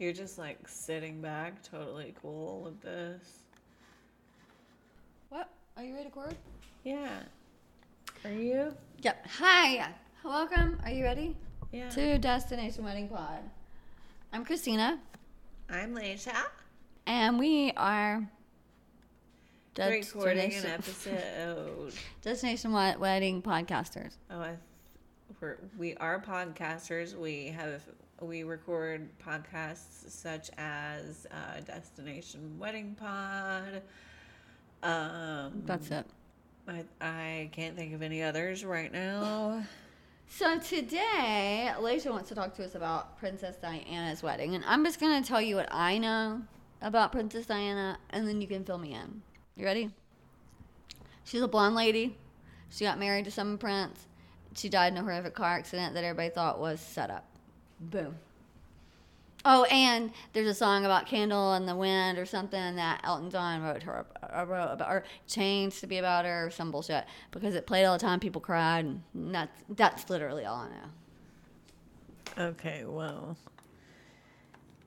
You're just like sitting back, totally cool with this. What? Are you ready to record? Yeah. Are you? Yep. Hi. Welcome. Are you ready? Yeah. To Destination Wedding Pod. I'm Christina, I'm Laysha. and we are Recording an episode. Destination Wedding Podcasters. Oh, I, we're, we are podcasters. We have we record podcasts such as uh, Destination Wedding Pod. Um, That's it. I I can't think of any others right now. So today, Alicia wants to talk to us about Princess Diana's wedding, and I'm just gonna tell you what I know about Princess Diana, and then you can fill me in. You ready? She's a blonde lady. She got married to some prince. She died in a horrific car accident that everybody thought was set up. Boom. Oh, and there's a song about Candle in the Wind or something that Elton John wrote her uh, wrote about, or changed to be about her or some bullshit because it played all the time. People cried, and that's that's literally all I know. Okay, well,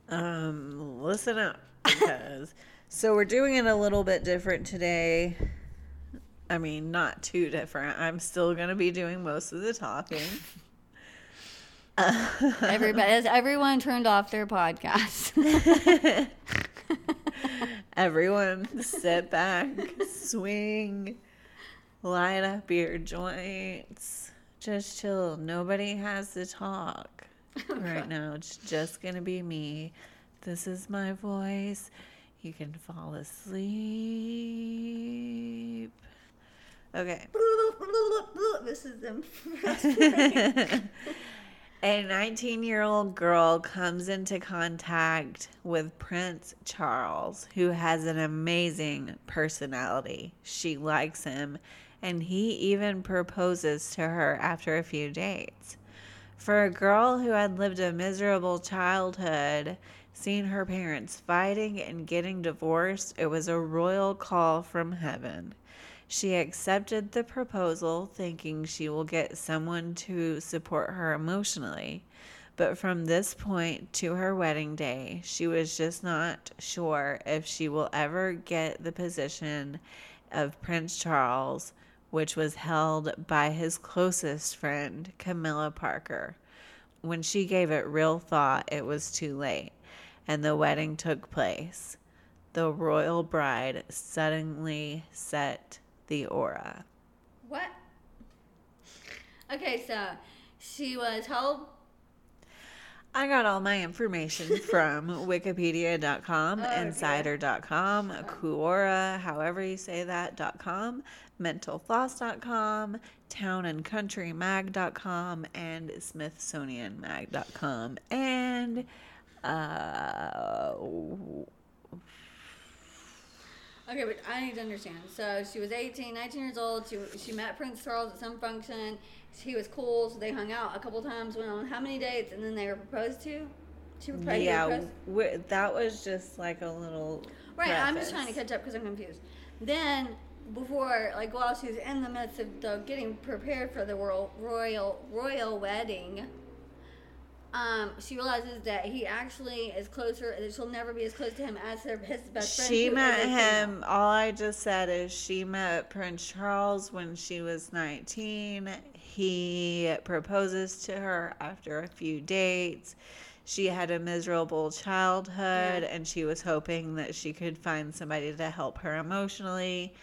um, listen up because so we're doing it a little bit different today. I mean, not too different. I'm still gonna be doing most of the talking. Everybody, has everyone turned off their podcast. Everyone, sit back, swing, light up your joints, just chill. Nobody has to talk right now. It's just gonna be me. This is my voice. You can fall asleep. Okay. this is them. A 19 year old girl comes into contact with Prince Charles, who has an amazing personality. She likes him, and he even proposes to her after a few dates. For a girl who had lived a miserable childhood, seeing her parents fighting and getting divorced, it was a royal call from heaven. She accepted the proposal, thinking she will get someone to support her emotionally. But from this point to her wedding day, she was just not sure if she will ever get the position of Prince Charles, which was held by his closest friend, Camilla Parker. When she gave it real thought, it was too late, and the wedding took place. The royal bride suddenly set the aura. What? Okay, so she was how old? I got all my information from wikipedia.com, Oh, okay. insider.com, Quora, however you say that, .com, mentalfloss.com, townandcountrymag.com, and smithsonianmag.com. And uh, Okay, but I need to understand. So she was 18, 19 years old. She, she met Prince Charles at some function. He was cool, so they hung out a couple times, went on how many dates, and then they were proposed to? She proposed yeah, that was just like a little. Right, I'm just trying to catch up because I'm confused. Then, before, like, while she was in the midst of the, getting prepared for the royal royal royal wedding, um, she realizes that he actually is closer. That she'll never be as close to him as her his best friend. She met a female. him. All I just said is she met Prince Charles when she was 19. He proposes to her after a few dates. She had a miserable childhood Yeah. and she was hoping that she could find somebody to help her emotionally.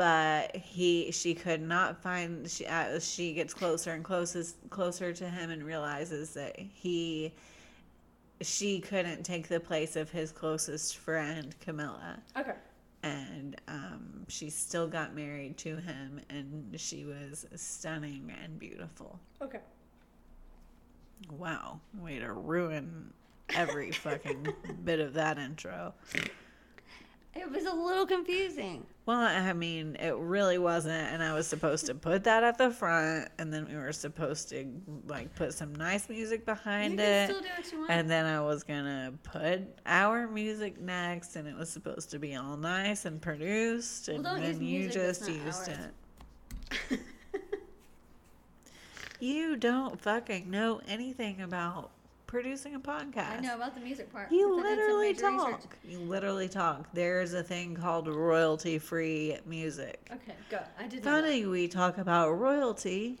But he, she could not find. She, as she gets closer and closest, closer to him, and realizes that he, she couldn't take the place of his closest friend, Camilla Okay. and um, she still got married to him and she was stunning and beautiful Okay. wow way to ruin every fucking bit of that intro It was a little confusing. well i mean it really wasn't and i was supposed to put that at the front and then we were supposed to like put some nice music You behind can it still do what you want. and then I was gonna put our music next, and it was supposed to be all nice and produced, and don't then you just used it. You don't fucking know anything about producing a podcast. I know about the music part. You because I did some literally major research. talk. You literally talk. There's a thing called royalty free music. Okay, go. I did. Funny we talk about royalty.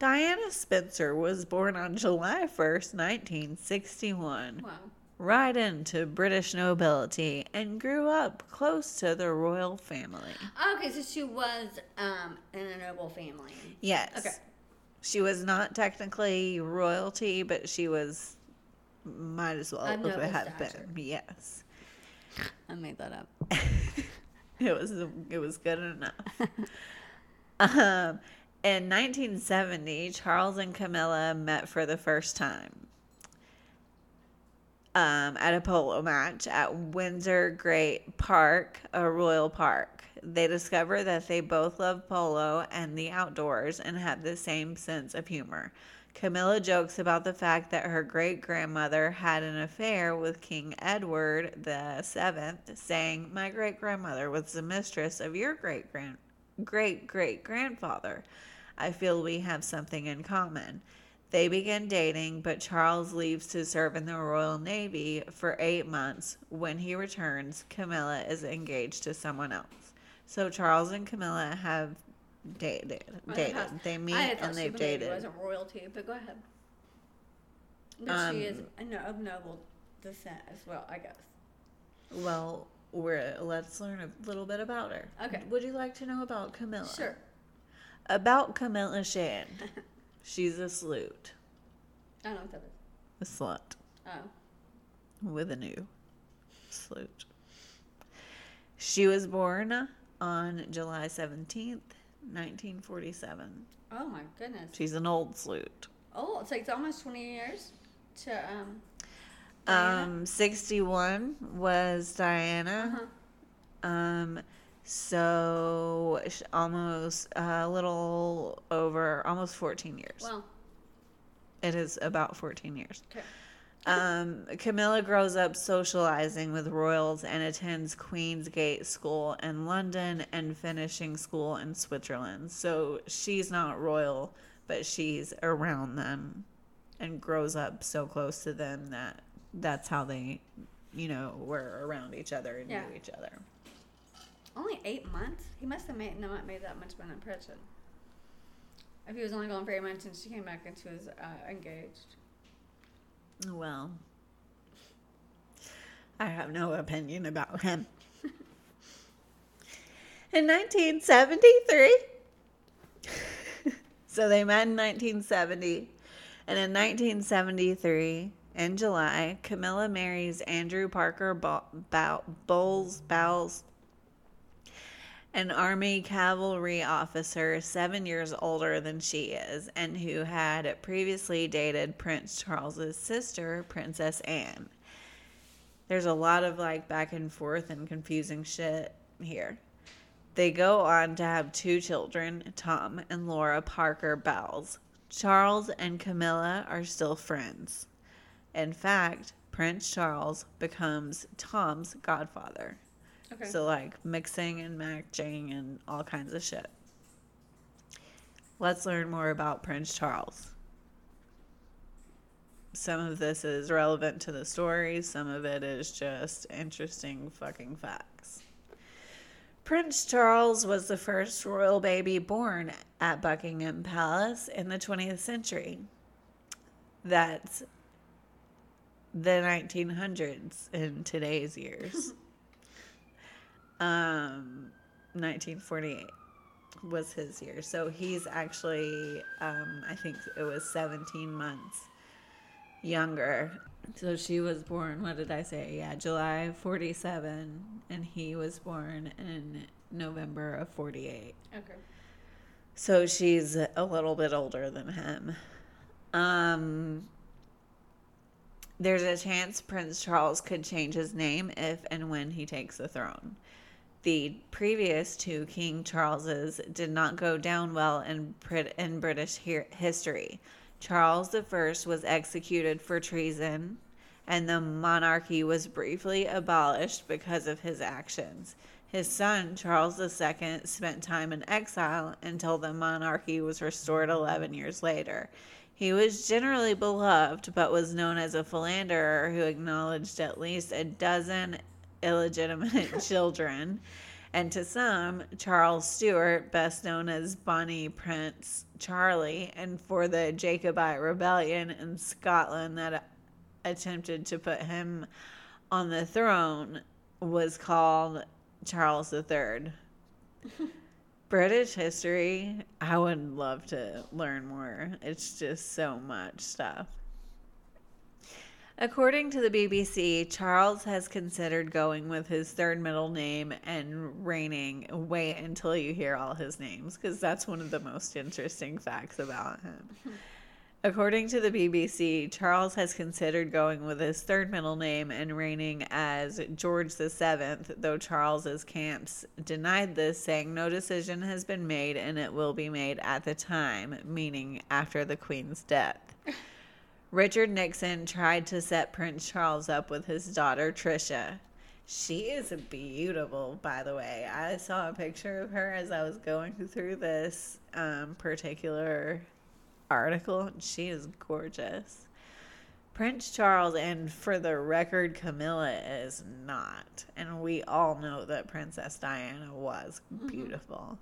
Diana Spencer was born on July 1st, 1961, Wow. right into British nobility, and grew up close to the royal family. Okay, so she was um in a noble family. Yes. Okay. She was not technically royalty, but she was, might as well have stature. been. Yes. I made that up. It was it was good enough. um, in 1970, Charles and Camilla met for the first time um, at a polo match at Windsor Great Park, a royal park. They discover that they both love polo and the outdoors and have the same sense of humor. Camilla jokes about the fact that her great grandmother had an affair with King Edward the Seventh, saying, "My great grandmother was the mistress of your great grand great great grandfather. I feel we have something in common." They begin dating, but Charles leaves to serve in the Royal Navy for eight months. When he returns, Camilla is engaged to someone else. So Charles and Camilla have dated. Dated. They meet and they've dated. wasn't royalty, but go ahead. But she is Um, of noble descent as well, I guess. Well, we're let's learn a little bit about her. Okay. Would you like to know about Camilla? Sure. About Camilla Shand. She's a sloot. I don't know what that is. A slut. Oh. with a new salute. She was born on July 17th, 1947. Oh my goodness. She's an old salute. Oh, it takes almost 20 years to, um, Diana? Um, 61 was Diana. uh-huh. Um, so almost a little over, almost 14 years. Well, It is about 14 years. okay. Um, Camilla grows up socializing with royals and attends Queen's Gate School in London and finishing school in Switzerland. So she's not royal, but she's around them and grows up so close to them that that's how they, you know, were around each other and Yeah. knew each other. Only eight months? He must have made, not made that much of an impression. If he was only gone for eight months and she came back and she was uh, engaged. Well, I have no opinion about him. in 1973, so they met in 1970, and in 1973, in July, Camilla marries Andrew Parker Bowles Bowles, an Army cavalry officer seven years older than she is, and who had previously dated Prince Charles's sister, Princess Anne. There's a lot of like back and forth and confusing shit here. They go on to have two children, Tom and Laura Parker Bowles. Charles and Camilla are still friends. In fact, Prince Charles becomes Tom's godfather. Okay. So like mixing and matching and all kinds of shit. Let's learn more about Prince Charles. Some of this is relevant to the story, some of it is just interesting fucking facts. Prince Charles was the first royal baby born at Buckingham Palace in the 20th century. That's the 1900s in today's years. um, 1948 was his year. So he's actually, um, I think it was 17 months younger. So she was born, what did I say? Yeah, July 47, and he was born in November of 48. okay. So she's a little bit older than him. Um, there's a chance Prince Charles could change his name if and when he takes the throne. The previous two King Charleses did not go down well in, Brit- in British he- history. Charles I was executed for treason, and the monarchy was briefly abolished because of his actions. His son, Charles II, spent time in exile until the monarchy was restored 11 years later. He was generally beloved, but was known as a philanderer who acknowledged at least a dozen illegitimate children. And to some, Charles Stuart, best known as Bonnie Prince Charlie, and for the Jacobite rebellion in Scotland that attempted to put him on the throne, was called Charles III. British history, I would love to learn more. It's just so much stuff. According to the BBC, Charles has considered going with his third middle name and reigning. Wait until you hear all his names, because that's one of the most interesting facts about him. According to the BBC, Charles has considered going with his third middle name and reigning as George VII, though Charles's camps denied this, saying no decision has been made and it will be made at the time, meaning after the Queen's death. Richard Nixon tried to set Prince Charles up with his daughter Tricia. She is beautiful, by the way. I saw a picture of her as I was going through this um, particular article. She is gorgeous. Prince Charles, and for the record, Camilla is not. And we all know that Princess Diana was beautiful.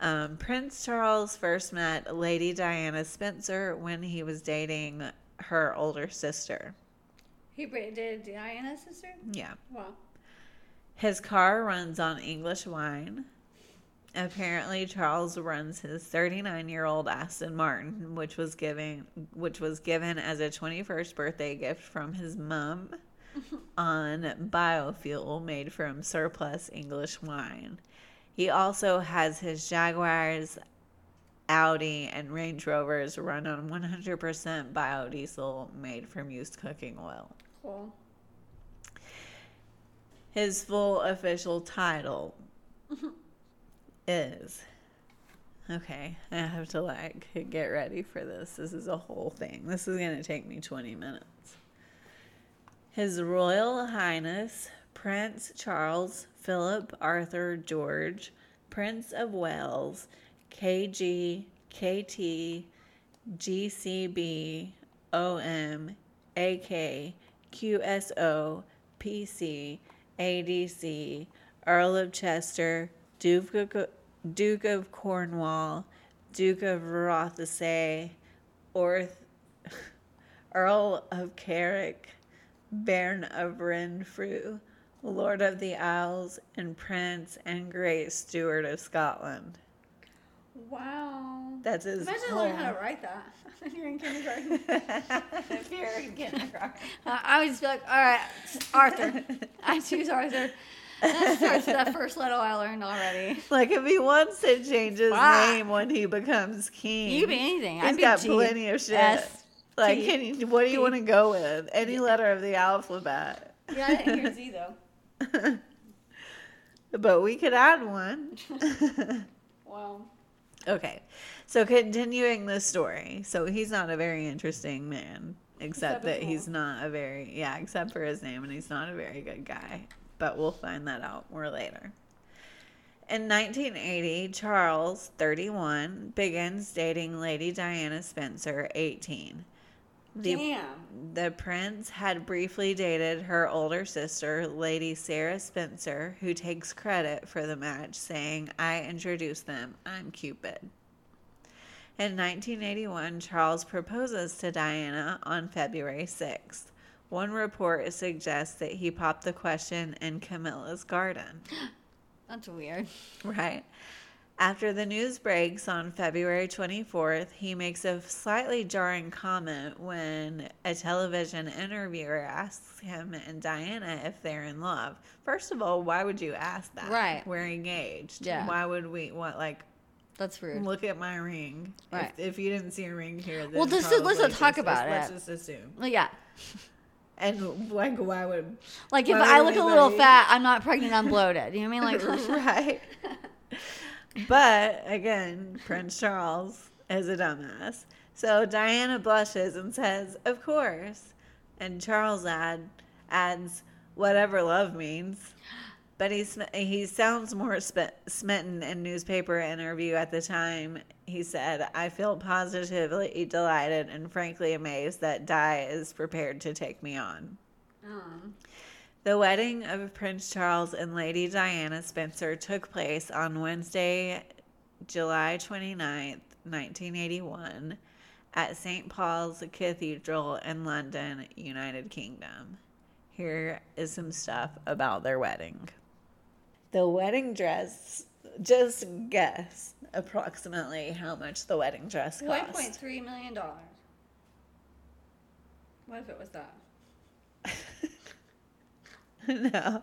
Um, Prince Charles first met Lady Diana Spencer when he was dating her older sister. He dated Diana's sister? Yeah. Wow. His car runs on English wine. Apparently, Charles runs his 39-year-old Aston Martin, which was given which was given as a 21st birthday gift from his mum on biofuel made from surplus English wine. He also has his Jaguars, Audi, and Range Rovers run on 100% biodiesel made from used cooking oil. Cool. His full official title is okay. I have to like get ready for this. This is a whole thing. This is going to take me 20 minutes. His Royal Highness Prince Charles Philip Arthur George, Prince of Wales, KG, KT, GCB, OM, AK, QSO, PC, ADC, Earl of Chester, Duke of, Duke of Cornwall, Duke of Rothesay, Orth, Earl of Carrick, Baron of Renfrew, Lord of the Isles, and Prince and Great Steward of Scotland. Wow. That's his Imagine whole- learning how to write that. You're in kindergarten. if you're in kindergarten. Uh, I would just be like, all right, Arthur. I choose Arthur. That starts that first letter I learned already. Like if he wants to change his Ah. name when he becomes king, You be anything. Be got G. plenty of shit. S, like, T, can you, what do you P. want to go with? Any letter of the alphabet. Yeah, I didn't hear Z though. but we could add one. Wow. okay, so continuing the story. So he's not a very interesting man, except Except that he's not a very yeah, except for his name, and he's not a very good guy. But we'll find that out more later. In 1980, Charles, 31, begins dating Lady Diana Spencer, 18. The, Damn. the prince had briefly dated her older sister, Lady Sarah Spencer, who takes credit for the match, saying, I introduced them. I'm Cupid. In 1981, Charles proposes to Diana on February 6th. One report suggests that he popped the question in Camilla's garden. That's weird. Right. After the news breaks on February 24th, he makes a slightly jarring comment when a television interviewer asks him and Diana if they're in love. First of all, why would you ask that? Right. We're engaged. Yeah. Why would we what like That's rude. look at my ring? Right. If, if you didn't see a ring here, Well, just- let's probably talk about let's it. just assume. Well, yeah. And like why would Like if would I look a little fat, I'm not pregnant, I'm bloated. You know what I mean? Like right. But again, Prince Charles is a dumbass. So Diana blushes and says, Of course. And Charles add, adds, Whatever love means. but he's he sounds more smitten in newspaper interview at the time. He said, "I feel positively delighted and frankly amazed that Di is prepared to take me on." Um, The wedding of Prince Charles and Lady Diana Spencer took place on Wednesday, July 29th, 1981, at St. Paul's Cathedral in London, United Kingdom. Here is some stuff about their wedding. The wedding dress, just guess approximately how much the wedding dress one cost. point three million dollars. What if it was that? no.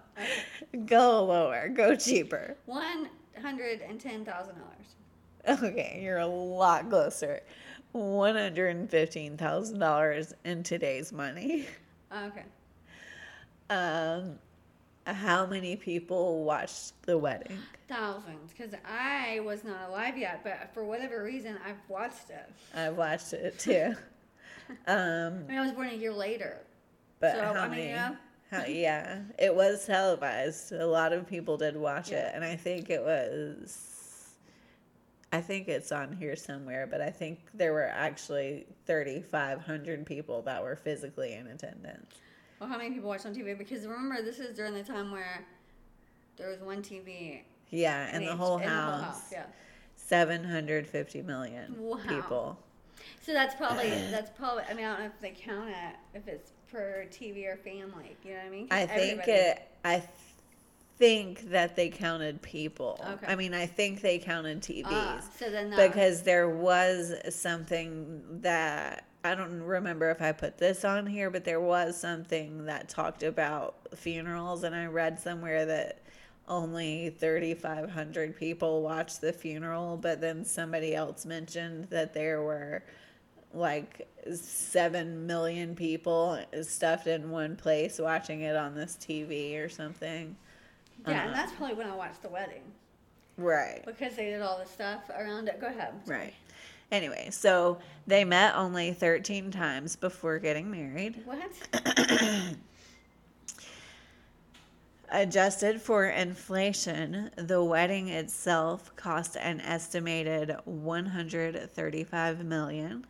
Go lower, go cheaper. One hundred and ten thousand dollars. Okay, you're a lot closer. One hundred and fifteen thousand dollars in today's money. Okay. Um, how many people watched the wedding? Thousands, because I was not alive yet, but for whatever reason, I've watched it. I've watched it too. Um, I mean, I was born a year later. but So, how I mean, many? yeah. How, yeah, it was televised. A lot of people did watch Yeah. it, and I think it was. I think it's on here somewhere, but I think there were actually 3,500 people that were physically in attendance. Well, how many people watched on TV? Because remember, this is during the time where there was one TV Yeah, and in the whole in house. Yeah. 750 million Wow. people. So that's probably that's probably. I mean, I don't know if they count it if it's per TV or family. You know what I mean? I think everybody- it. I th- think that they counted people. Okay. I mean, I think they counted TVs Ah, so then that, because there was something that I don't remember if I put this on here, but there was something that talked about funerals, and I read somewhere that only 3,500 people watched the funeral, but then somebody else mentioned that there were like 7 million people stuffed in one place watching it on this TV or something. yeah, uh, and that's probably when I watched the wedding Right. because they did all the stuff around it. Go ahead. Right. Anyway, so they met only 13 times before getting married. What? Adjusted for inflation, the wedding itself cost an estimated 135 million.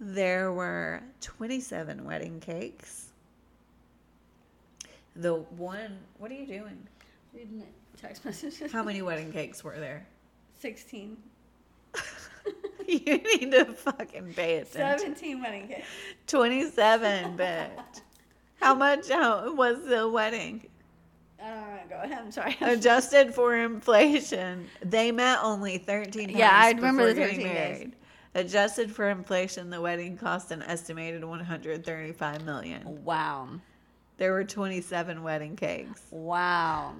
There were 27 wedding cakes. The one, what are you doing? Reading the text messages. How many wedding cakes were there? Sixteen. you need to fucking pay attention. Seventeen wedding cakes. 27, bitch. How much how, was the wedding? I. Go ahead. I'm sorry. Adjusted for inflation, they met only 13 times. Yeah, I remember the getting 13 days. Adjusted for inflation, the wedding cost an estimated 135 million. Wow. There were 27 wedding cakes. Wow.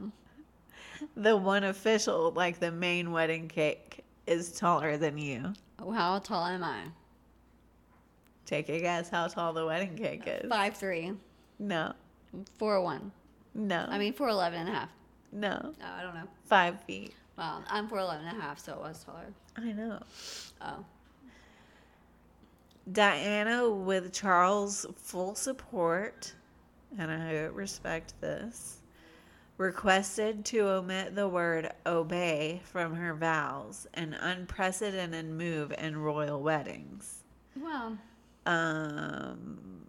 The one official, like the main wedding cake, is taller than you. How tall am I? Take a guess how tall the wedding cake is. Five three. No, Four one. no, I mean four eleven and a half. no. Oh, I don't know. Five feet. Well, I'm four eleven and a half, so it was taller. I know. Oh. Diana, with Charles' full support, and I respect this, requested to omit the word obey from her vows, an unprecedented move in royal weddings. Well, Um,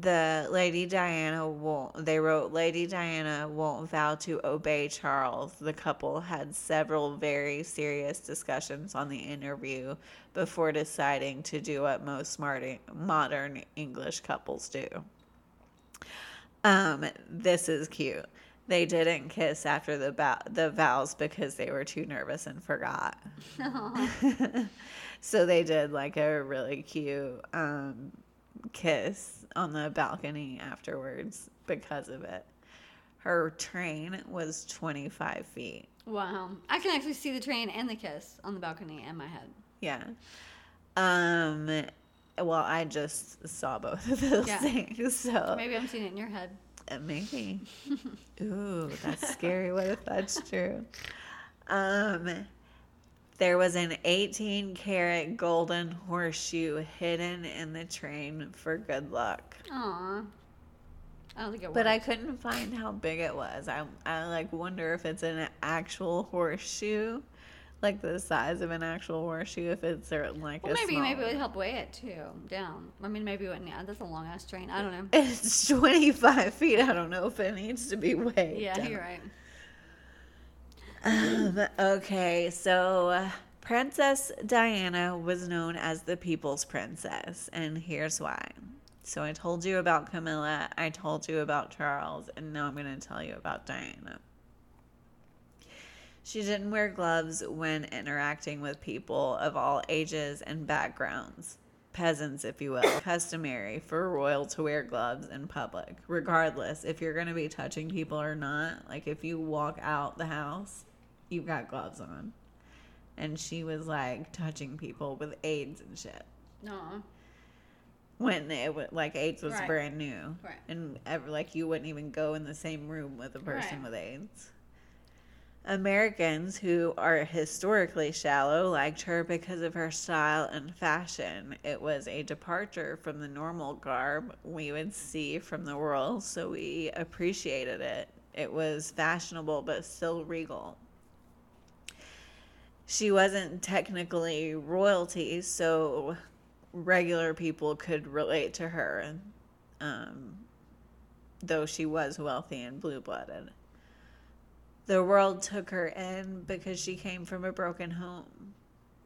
the Lady Diana won't, they wrote, Lady Diana won't vow to obey Charles. The couple had several very serious discussions on the interview before deciding to do what most smart, modern English couples do. Um, this is cute. They didn't kiss after the bow- the vows because they were too nervous and forgot. so they did like a really cute um, kiss on the balcony afterwards because of it. Her train was 25 feet. wow. I can actually see the train and the kiss on the balcony in my head. Yeah. Um. Well, I just saw both of those Yeah. things, so Maybe I'm seeing it in your head. Uh, Maybe. Ooh, that's scary. What if that's true? Um, there was an 18 karat golden horseshoe hidden in the train for good luck. Aw. I don't think it But I couldn't find how big it was. I I like wonder if it's an actual horseshoe, like the size of an actual horseshoe. If it's or like Well, maybe maybe it would help weigh it too down. I mean, maybe it wouldn't. Yeah, that's a long ass train. I don't know. It's twenty five feet. I don't know if it needs to be weighed. Yeah, down. you're right. Um, okay, so uh, Princess Diana was known as the People's Princess, and here's why. So I told you about Camilla, I told you about Charles, and now I'm going to tell you about Diana. She didn't wear gloves when interacting with people of all ages and backgrounds. Peasants, if you will, customary for royal to wear gloves in public, regardless if you're going to be touching people or not. Like if you walk out the house, you've got gloves on. And she was like touching people with AIDS and shit No. when it was like AIDS was Right. brand new, Right. and ever like you wouldn't even go in the same room with a person Right. with AIDS. Americans who are historically shallow liked her because of her style and fashion. It was a departure from the normal garb we would see from the world, so we appreciated it. It was fashionable but still regal. She wasn't technically royalty, so regular people could relate to her, um, though she was wealthy and blue blooded. The world took her in because she came from a broken home.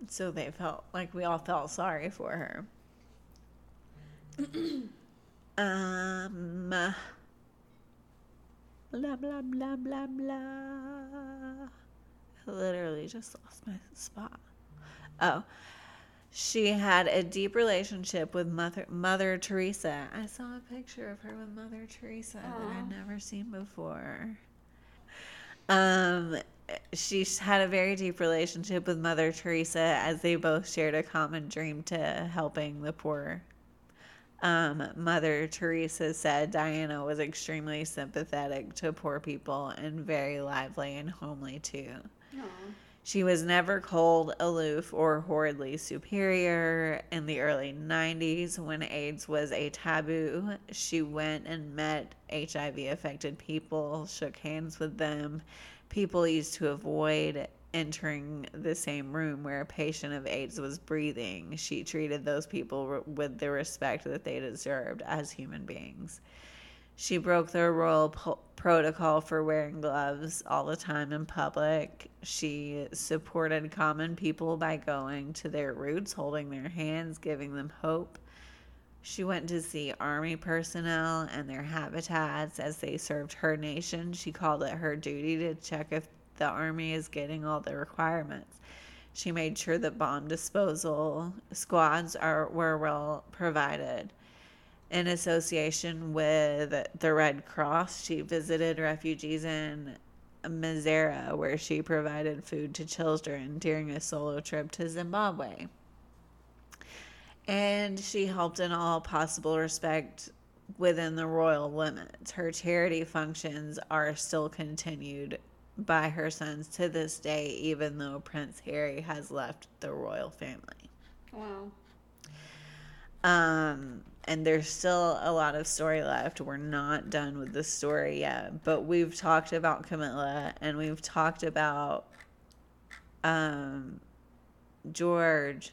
So they felt like we all felt sorry for her. um, blah, blah, blah, blah, blah. Literally just lost my spot. Oh. She had a deep relationship with Mother Mother Teresa. I saw a picture of her with Mother Teresa that I'd never seen before. Um, she had a very deep relationship with Mother Teresa as they both shared a common dream to helping the poor. Um, Mother Teresa said Diana was extremely sympathetic to poor people and very lively and homely too. No. She was never cold, aloof, or horridly superior. In the early 90s, when AIDS was a taboo, she went and met HIV affected people, shook hands with them. People used to avoid entering the same room where a patient of AIDS was breathing. She treated those people with the respect that they deserved as human beings. She broke the royal po- protocol for wearing gloves all the time in public. She supported common people by going to their roots, holding their hands, giving them hope. She went to see army personnel and their habitats as they served her nation. She called it her duty to check if the army is getting all the requirements. She made sure that bomb disposal squads are were well provided in association with the Red Cross. She visited refugees in Missouri, where she provided food to children during a solo trip to Zimbabwe. And she helped in all possible respect within the royal limits. Her charity functions are still continued by her sons to this day, even though Prince Harry has left the royal family. Wow. Um, and there's still a lot of story left. We're not done with the story yet, but we've talked about Camilla and we've talked about um, George,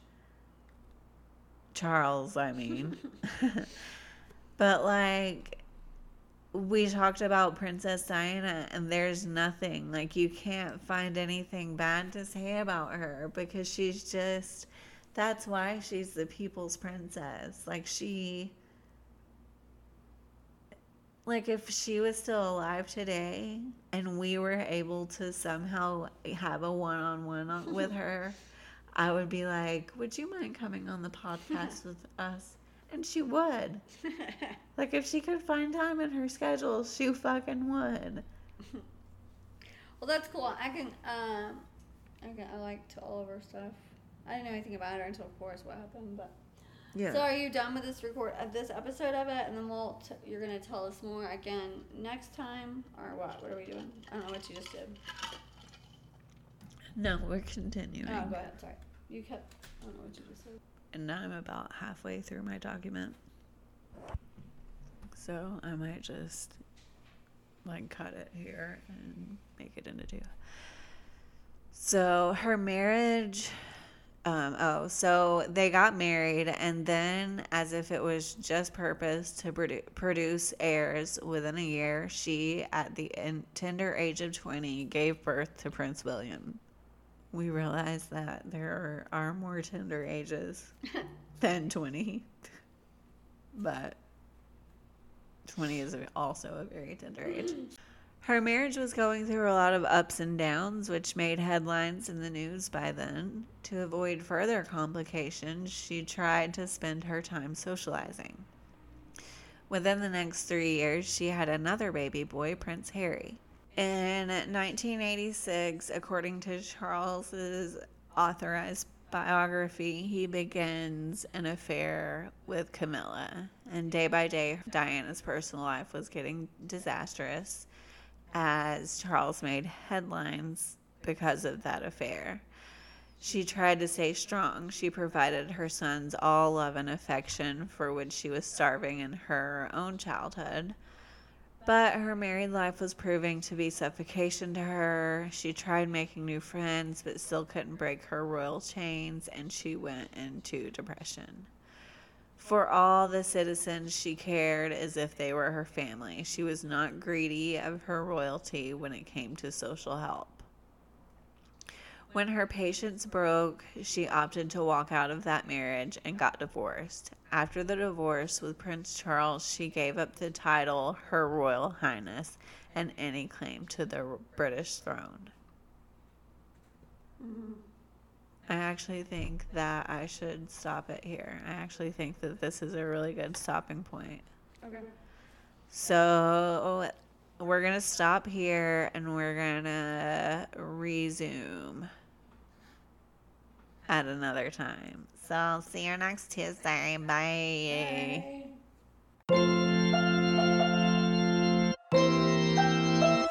Charles, I mean. but like, we talked about Princess Diana, and there's nothing like you can't find anything bad to say about her because she's just that's why she's the people's princess. Like she like if she was still alive today and we were able to somehow have a one-on-one with her, I would be like, "Would you mind coming on the podcast with us?" And she would. Like if she could find time in her schedule, she fucking would. Well, that's cool. I can. Um, I can, I liked all of her stuff. I didn't know anything about her until, of course, what happened. But Yeah. so, are you done with this record of this episode of it? And then we'll. T- you're gonna tell us more again next time, or what? What are we doing? I don't know what you just did. No, we're continuing. Oh, go ahead. Sorry, you kept. I don't know what you just said. and now I'm about halfway through my document. So I might just like cut it here and make it into two. So her marriage um, oh, so they got married, and then, as if it was just purpose to produ- produce heirs within a year, she, at the tender age of 20, gave birth to Prince William. We realize that there are, are more tender ages than 20, but 20 is also a very tender age. Her marriage was going through a lot of ups and downs, which made headlines in the news by then. To avoid further complications, she tried to spend her time socializing. Within the next three years, she had another baby boy, Prince Harry. In 1986, according to Charles's authorized biography, he begins an affair with Camilla. And day by day, Diana's personal life was getting disastrous as Charles made headlines because of that affair. She tried to stay strong. She provided her sons all love and affection for which she was starving in her own childhood. But her married life was proving to be suffocation to her. She tried making new friends, but still couldn't break her royal chains, and she went into depression. For all the citizens, she cared as if they were her family. She was not greedy of her royalty when it came to social help. When her patience broke, she opted to walk out of that marriage and got divorced. After the divorce with Prince Charles, she gave up the title Her Royal Highness and any claim to the British throne. Mm-hmm. I actually think that I should stop it here. I actually think that this is a really good stopping point. Okay. So we're going to stop here and we're going to resume at another time. So I'll see you next Tuesday. Bye. Bye.